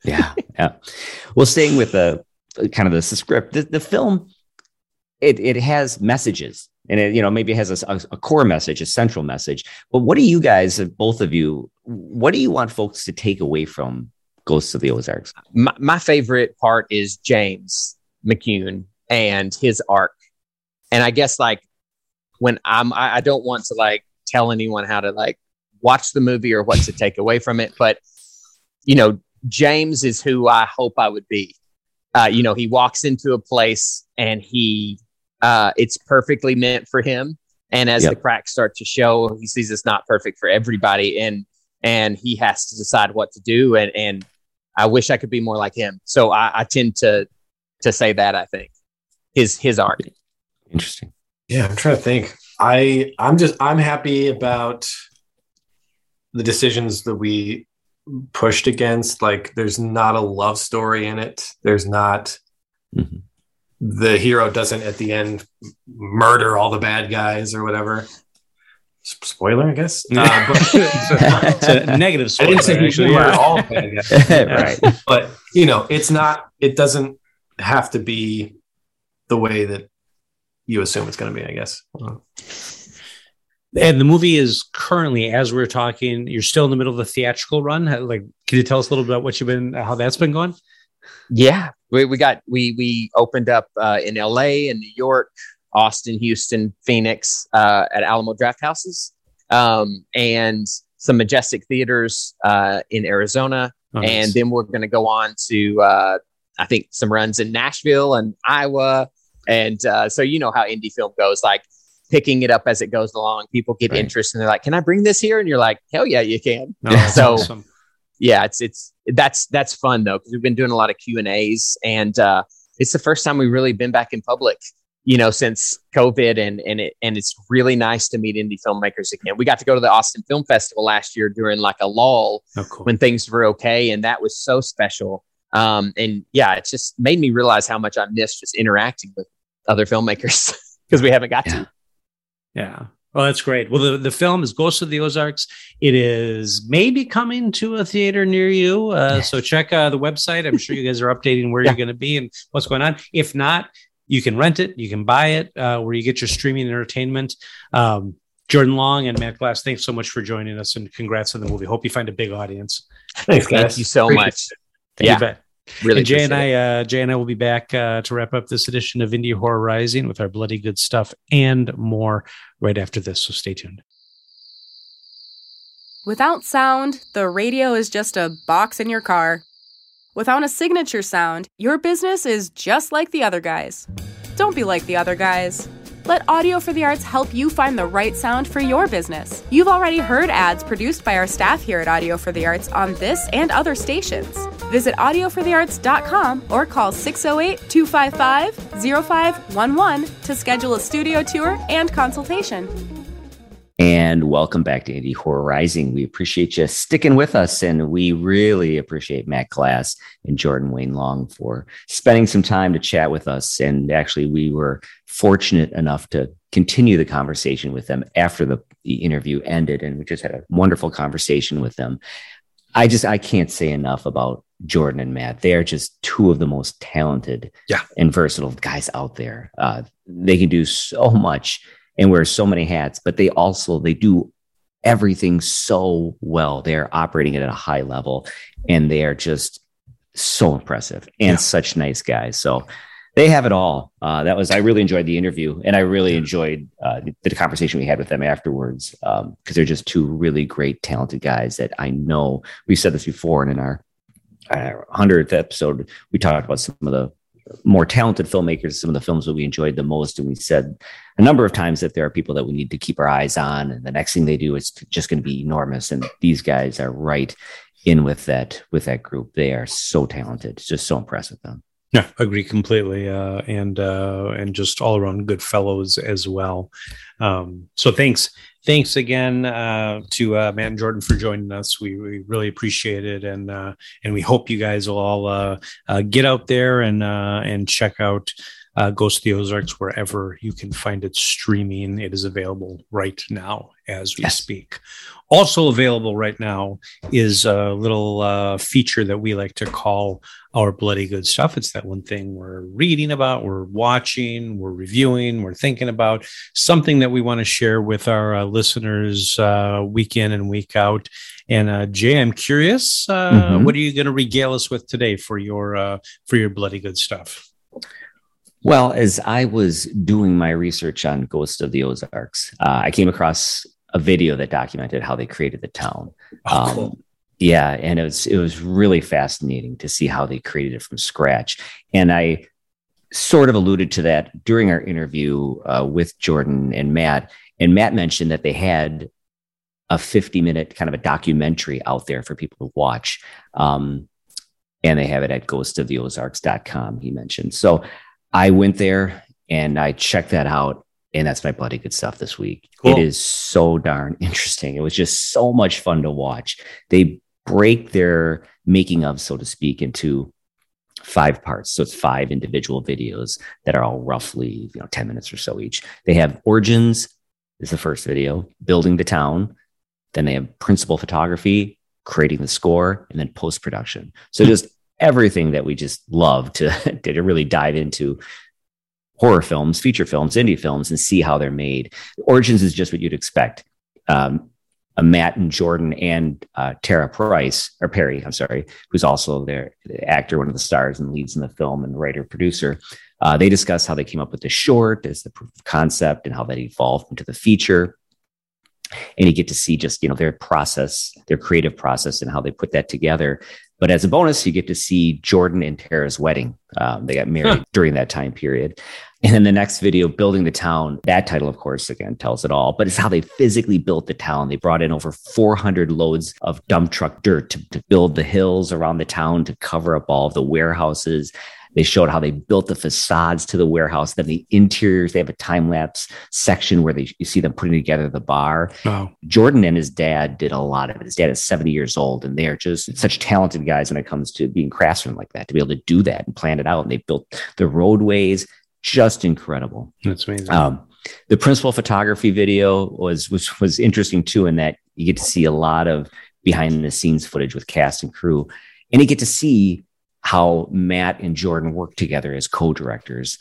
yeah, yeah. Well, staying with the uh, kind of the, the script, the, the, film, it it has messages, and it you know maybe it has a, a, core message, a central message. But what do you guys, uh, both of you, what do you want folks to take away from Ghosts of the Ozarks? My, my favorite part is James McCune and his arc, and I guess like when I'm I, I don't want to like tell anyone how to like watch the movie or what to take away from it, but you know, James is who I hope I would be. Uh, you know, he walks into a place and he, uh, it's perfectly meant for him. And as yep. the cracks start to show, he sees it's not perfect for everybody, and and he has to decide what to do. And and I wish I could be more like him. So I, I tend to to say that I think his his art. Interesting. Yeah, I'm trying to think. I I'm just I'm happy about the decisions that we pushed against. Like, there's not a love story in it. There's not. Mm-hmm. The hero doesn't at the end murder all the bad guys or whatever. Spoiler, I guess. Uh, but, it's a negative spoiler. I didn't say actually, yeah. all bad guys, right? But you know, it's not. It doesn't have to be the way that you assume it's going to be. I guess. And the movie is currently, as we're talking, you're still in the middle of the theatrical run. Like, can you tell us a little bit about what you've been, how that's been going? Yeah, we, we got we we opened up uh, in L.A. and New York, Austin, Houston, Phoenix uh, at Alamo Drafthouses, um, and some majestic theaters uh, in Arizona, nice. and then we're going to go on to uh, I think some runs in Nashville and Iowa, and uh, so you know how indie film goes, like picking it up as it goes along. People get right. interest and they're like, "Can I bring this here?" And you're like, "Hell yeah, you can." Oh, so awesome. yeah, it's it's that's that's fun though because we've been doing a lot of Q and A's, and uh, it's the first time we've really been back in public, you know, since COVID, and and it and it's really nice to meet indie filmmakers again. We got to go to the Austin Film Festival last year during like a lull oh, cool. when things were okay, and that was so special. Um, and yeah, it just made me realize how much I missed just interacting with other filmmakers because we haven't got yeah. to. Yeah. Well, that's great. Well, the, the film is Ghost of the Ozarks. It is maybe coming to a theater near you. Uh, yes. So check uh, the website. I'm sure you guys are updating where yeah. you're going to be and what's going on. If not, you can rent it, you can buy it uh, where you get your streaming entertainment. Um, Jordan Long and Matt Glass, thanks so much for joining us and congrats on the movie. Hope you find a big audience. Thanks, guys. Thank you so Appreciate much. It. Yeah. You bet. Really, and Jay and I, uh, Jay and I will be back uh, to wrap up this edition of Indie Horror Rising with our bloody good stuff and more right after this. So stay tuned. Without sound, the radio is just a box in your car. Without a signature sound, your business is just like the other guys. Don't be like the other guys. Let Audio for the Arts help you find the right sound for your business. You've already heard ads produced by our staff here at Audio for the Arts on this and other stations. Visit audioforthearts.com or call 608 255 0511 to schedule a studio tour and consultation. And welcome back to Indie Horror Rising. We appreciate you sticking with us, and we really appreciate Matt Glass and Jordan Wayne Long for spending some time to chat with us. And actually, we were fortunate enough to continue the conversation with them after the, the interview ended, and we just had a wonderful conversation with them. I just I can't say enough about Jordan and Matt. They are just two of the most talented yeah. and versatile guys out there. Uh, they can do so much and wear so many hats, but they also they do everything so well. They're operating at a high level and they are just so impressive and yeah. such nice guys. So they have it all. Uh, that was I really enjoyed the interview, and I really enjoyed uh, the, the, conversation we had with them afterwards because um, they're just two really great, talented guys that I know. We've said this before, and in our hundredth episode, we talked about some of the more talented filmmakers, some of the films that we enjoyed the most. And we said a number of times that there are people that we need to keep our eyes on. And the next thing they do is just going to be enormous. And these guys are right in with that, with that group. They are so talented. It's just so impressive them. Yeah, agree completely, uh, and uh, and just all around good fellows as well. Um, so thanks, thanks again uh, to uh, Matt and Jordan for joining us. We, we really appreciate it, and uh, and we hope you guys will all uh, get out there and and check out uh, Ghost of the Ozarks wherever you can find it streaming. It is available right now as we yes. speak. Also available right now is a little uh, feature that we like to call our bloody good stuff. It's that one thing we're reading about, we're watching, we're reviewing, we're thinking about something that we want to share with our uh, listeners uh, week in and week out. And uh, Jay, I'm curious, uh, mm-hmm. what are you going to regale us with today for your uh, for your bloody good stuff? Well, as I was doing my research on Ghost of the Ozarks, uh, I came across a video that documented how they created the town. Oh, cool. um, Yeah, and it was it was really fascinating to see how they created it from scratch. And I sort of alluded to that during our interview uh, with Jordan and Matt. And Matt mentioned that they had a 50 minute kind of a documentary out there for people to watch. Um, and they have it at ghostoftheozarks.com, he mentioned. So I went there and I checked that out. And that's my bloody good stuff this week. Cool. It is so darn interesting. It was just so much fun to watch. They break their making of, so to speak, into five parts. So it's five individual videos that are all roughly, you know, 10 minutes or so each. They have origins is the first video, building the town. Then they have principal photography, creating the score, and then post production. So hmm. just everything that we just love to, to really dive into horror films, feature films, indie films, and see how they're made. Origins is just what you'd expect. Um, Matt and Jordan and uh, Tara Price or Perry, I'm sorry, who's also their the actor, one of the stars and leads in the film and writer producer. Uh, they discuss how they came up with the short as the proof of concept and how that evolved into the feature. And you get to see just you know their process, their creative process, and how they put that together. But as a bonus, you get to see Jordan and Tara's wedding. Um, they got married huh. during that time period. And then the next video, Building the Town, that title, of course, again, tells it all, but it's how they physically built the town. They brought in over 400 loads of dump truck dirt to, to build the hills around the town to cover up all of the warehouses. They showed how they built the facades to the warehouse. Then the interiors, they have a time lapse section where they you see them putting together the bar. Wow. Jordan and his dad did a lot of it. His dad is 70 years old, and they are just such talented guys when it comes to being craftsmen like that, to be able to do that and plan it out. And they built the roadways, just incredible. That's amazing. Um, the principal photography video was was was interesting too, in that you get to see a lot of behind the scenes footage with cast and crew, and you get to see how Matt and Jordan work together as co-directors.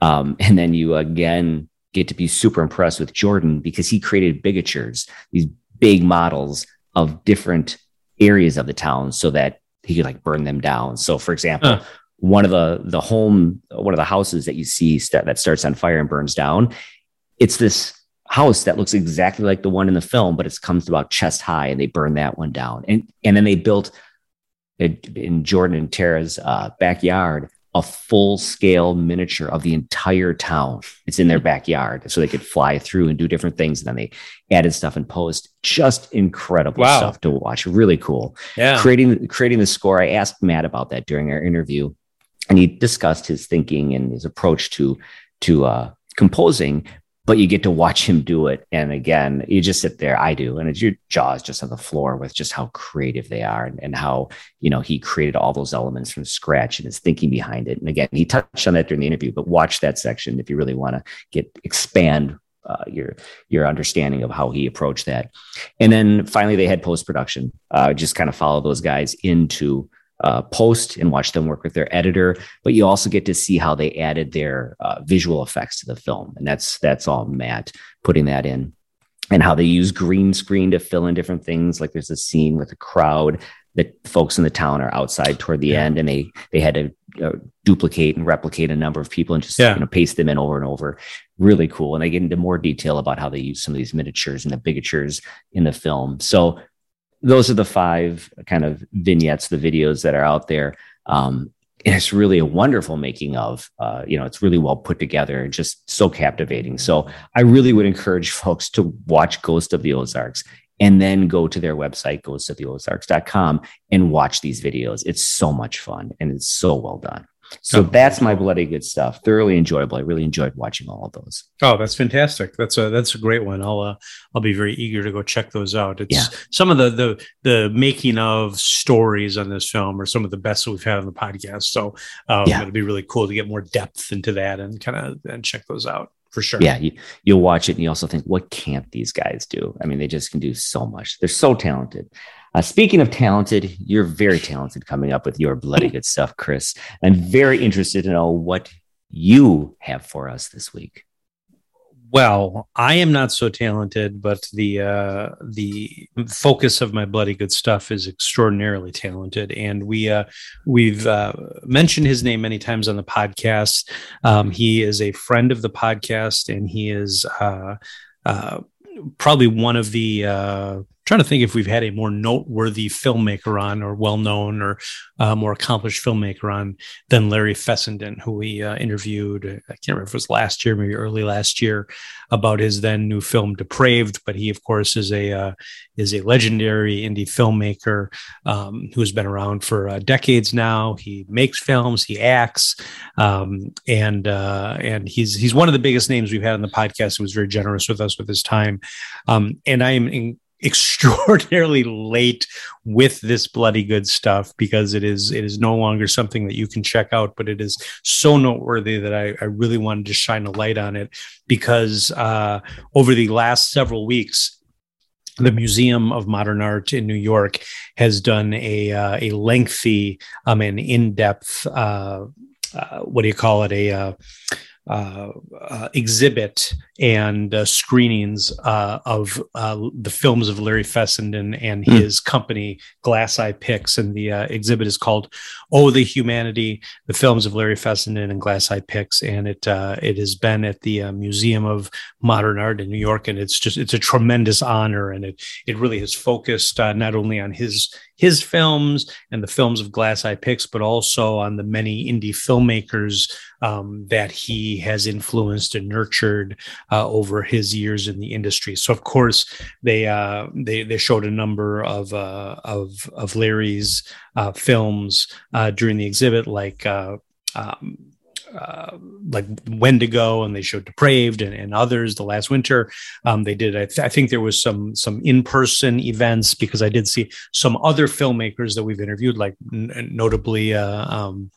Um, and then you again get to be super impressed with Jordan because he created bigatures, these big models of different areas of the town so that he could like burn them down. So for example, huh. one of the the home, one of the houses that you see st- that starts on fire and burns down, it's this house that looks exactly like the one in the film, but it comes about chest high and they burn that one down. And and then they built in Jordan and Tara's uh, backyard a full scale miniature of the entire town. It's in their backyard, so they could fly through and do different things. And then they added stuff in post. Just incredible wow. stuff to watch. Really cool. Yeah. Creating creating the score. I asked Matt about that during our interview, and he discussed his thinking and his approach to to uh, composing but you get to watch him do it. And again, you just sit there. I do, and it's your jaws just on the floor with just how creative they are and, and, how you know he created all those elements from scratch and his thinking behind it. And again, he touched on that during the interview. But watch that section if you really want to get expand uh, your your understanding of how he approached that. And then finally, they had post production. Uh, just kind of follow those guys into uh, post and watch them work with their editor, but you also get to see how they added their uh, visual effects to the film, and that's that's all Matt putting that in, and how they use green screen to fill in different things. Like there's a scene with a crowd that folks in the town are outside toward the yeah. end, and they they had to uh, duplicate and replicate a number of people and just yeah. you know paste them in over and over. Really cool, and they get into more detail about how they use some of these miniatures and the bigatures in the film. So those are the five kind of vignettes, the videos that are out there. Um, it's really a wonderful making of. Uh, you know, it's really well put together and just so captivating. So I really would encourage folks to watch Ghost of the Ozarks and then go to their website, ghostoftheozarks.com, and watch these videos. It's so much fun and it's so well done. So oh, that's my bloody good stuff. Thoroughly enjoyable. I really enjoyed watching all of those. Oh, that's fantastic. That's a that's a great one. I'll uh, I'll be very eager to go check those out. It's yeah. some of the the the making of stories on this film are some of the best that we've had on the podcast. So um, yeah. it'll be really cool to get more depth into that and kind of and check those out for sure. Yeah, you, you'll watch it and you also think, what can't these guys do? I mean, they just can do so much. They're so talented. Uh, speaking of talented, you're very talented coming up with your bloody good stuff, Chris. I'm very interested to know what you have for us this week. Well, I am not so talented, but the uh, the focus of my bloody good stuff is extraordinarily talented, and we uh, we've uh, mentioned his name many times on the podcast. Um, he is a friend of the podcast, and he is uh, uh, probably one of the uh, trying to think if we've had a more noteworthy filmmaker on, or well-known, or uh, more accomplished filmmaker on than Larry Fessenden, who we uh, interviewed. I can't remember if it was last year, maybe early last year, about his then new film Depraved. But he, of course, is a uh, is a legendary indie filmmaker um, who has been around for uh, decades now. He makes films, he acts, um, and uh, and he's he's one of the biggest names we've had on the podcast. He was very generous with us with his time, um, and I am. In, extraordinarily late with this bloody good stuff because it is it is no longer something that you can check out but it is so noteworthy that i, I really wanted to shine a light on it because uh, over the last several weeks the Museum of Modern Art in New York has done a uh, a lengthy um, and in depth uh, uh, what do you call it? A uh, uh, uh, exhibit and uh, screenings uh, of uh, the films of Larry Fessenden and hmm. his mm. company, Glass Eye Pix. And the uh, exhibit is called "Oh, the Humanity: The Films of Larry Fessenden and Glass Eye Pix." And it it has been at the Museum of Modern Art in New York, and it's just it's a tremendous honor, and it it really has focused not only on his his films and the films of Glass Eye Pix, but also on the many indie filmmakers um, that he has influenced and nurtured uh, over his years in the industry. So, of course, they uh, they they showed a number of uh, of of Larry's uh, films uh, during the exhibit, like. Uh, um, uh, like Wendigo, and they showed Depraved and, and others. The last winter, um, they did. I, th- I, think there was some some in person events because I did see some other filmmakers that we've interviewed, like n- notably. Uh, um,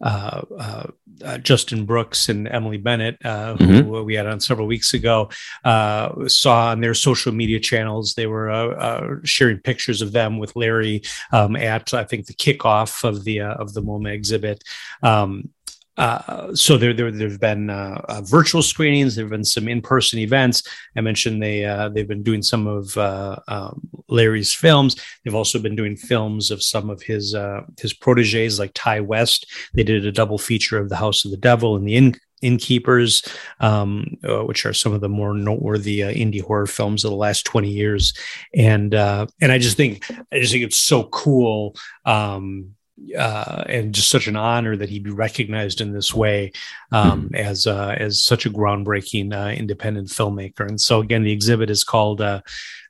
uh, uh, uh, Justin Brooks and Emily Bennett, uh, who mm-hmm. we had on several weeks ago, uh, saw on their social media channels they were uh, sharing pictures of them with Larry um, at I think the kickoff of the of the MoMA exhibit. Um, uh, so there, there, have been uh, uh, virtual screenings. There have been some in-person events. I mentioned they uh, they've been doing some of uh, um, Larry's films. They've also been doing films of some of his his proteges, like Ti West. They did a double feature of The House of the Devil and the In- Innkeepers, um, uh, which are some of the more noteworthy uh, indie horror films of the last twenty years, and uh, and I just think I just think it's so cool um, uh, and just such an honor that he be recognized in this way um, mm-hmm. as uh, as such a groundbreaking uh, independent filmmaker. And so again, the exhibit is called uh,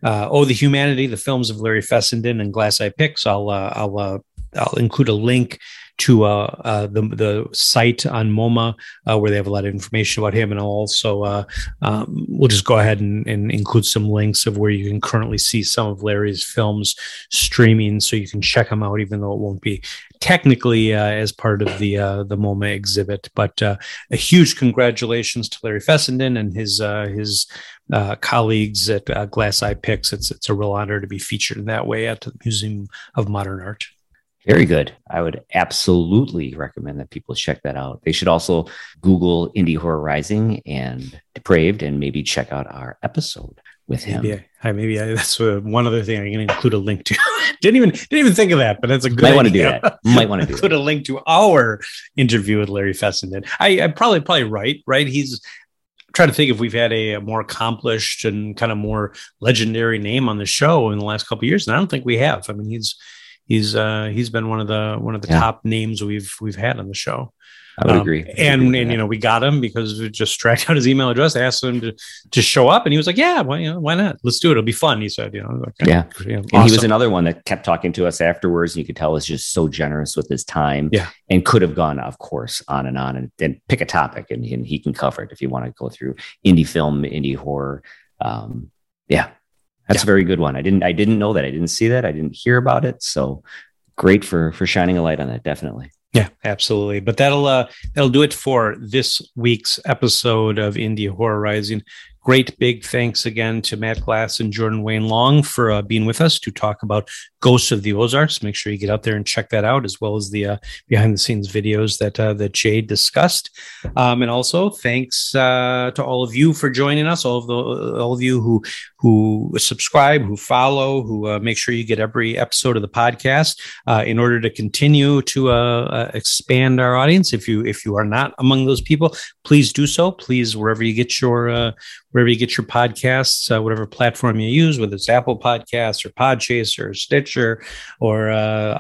uh, "Oh, the Humanity: The Films of Larry Fessenden and Glass Eye Pix." I'll uh, I'll I'll include a link to uh, uh, the the site on MoMA uh, where they have a lot of information about him, and I'll also uh, um, we'll just go ahead and, and, include some links of where you can currently see some of Larry's films streaming, so you can check them out, even though it won't be technically uh, as part of the uh, the MoMA exhibit. But a huge congratulations to Larry Fessenden and his his colleagues at Glass Eye Pix. It's it's a real honor to be featured in that way at the Museum of Modern Art. Very good. I would absolutely recommend that people check that out. They should also Google Indie Horror Rising and Depraved and maybe check out our episode with him. Maybe I, maybe I, that's one other thing I can include a link to. didn't even didn't even think of that, but that's a good. Might want to do that. Might want to include that. a link to our interview with Larry Fessenden. I, I probably probably right. Right, he's trying to think if we've had a, a, more accomplished and kind of more legendary name on the show in the last couple years, and I don't think we have. I mean, he's he's uh, he's been one of the one of the yeah. top names we've we've had on the show. I would um, agree. and agree and you know we got him because we just tracked out his email address, asked him to to show up, and he was like, "Yeah, why you know, why not? Let's do it. It'll be fun." He said, "You know, okay, yeah." You know, and awesome. he was another one that kept talking to us afterwards. And you could tell was just so generous with his time. Yeah, and could have gone, of course, on and on, and then pick a topic, and, and he can cover it if you want to go through indie film, indie horror. Um, yeah, that's yeah. a very good one. I didn't I didn't know that. I didn't see that. I didn't hear about it. So great for for shining a light on that. Definitely. Yeah, absolutely. But that'll uh that'll do it for this week's episode of Indie Horror Rising. Great big thanks again to Matt Glass and Jordan Wayne Long for uh, being with us to talk about Ghosts of the Ozarks. Make sure you get out there and check that out, as well as the uh, behind the scenes videos that uh, that Jay discussed. Um, and also thanks uh, to all of you for joining us. All of the all of you who who subscribe, who follow, who uh, make sure you get every episode of the podcast uh, in order to continue to uh, uh, expand our audience. If you if you are not among those people, please do so. Please wherever you get your uh, wherever you get your podcasts, uh, whatever platform you use, whether it's Apple Podcasts or Podchaser or Stitcher or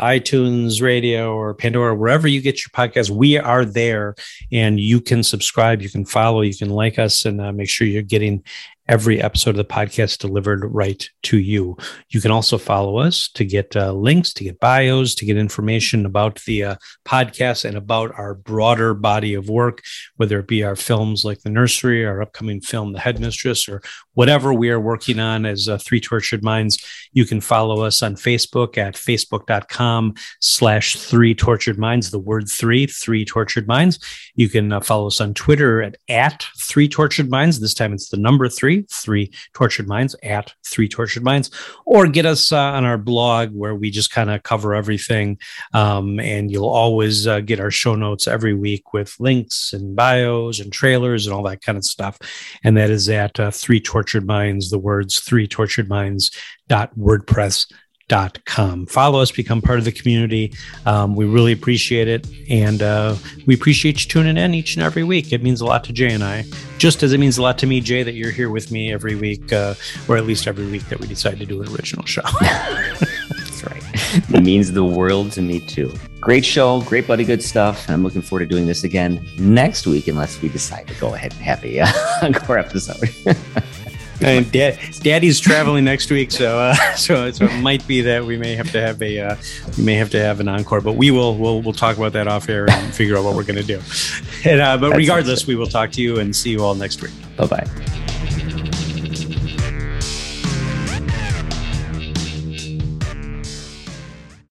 iTunes Radio or Pandora, wherever you get your podcasts, we are there, and you can subscribe, you can follow, you can like us, and make sure you're getting every episode of the podcast delivered right to you. You can also follow us to get uh, links, to get bios, to get information about the uh, podcast and about our broader body of work, whether it be our films like The Nursery, our upcoming film, The Headmistress, or whatever we are working on as uh, Three Tortured Minds. You can follow us on Facebook at facebook.com slash Three Tortured Minds, the word three, Three Tortured Minds. You can uh, follow us on Twitter at, at Three Tortured Minds. This time it's the number three three tortured minds at three tortured minds or get us uh, on our blog where we just kind of cover everything um, and you'll always uh, get our show notes every week with links and bios and trailers and all that kind of stuff and that is at uh, three tortured minds the words three tortured minds dot wordpress Dot com. Follow us, become part of the community. Um, we really appreciate it. And uh, we appreciate you tuning in each and every week. It means a lot to Jay and I, just as it means a lot to me, Jay, that you're here with me every week, uh, or at least every week that we decide to do an original show. That's right. It means the world to me, too. Great show, great buddy, good stuff. I'm looking forward to doing this again next week, unless we decide to go ahead and have a uh, encore episode. and dad, daddy's traveling next week, so uh, so so it might be that we may have to have a uh, we may have to have an encore, but we will we'll we'll talk about that off air and figure out what we're going to do. And uh, but That's regardless, we will talk to you and see you all next week. Bye bye.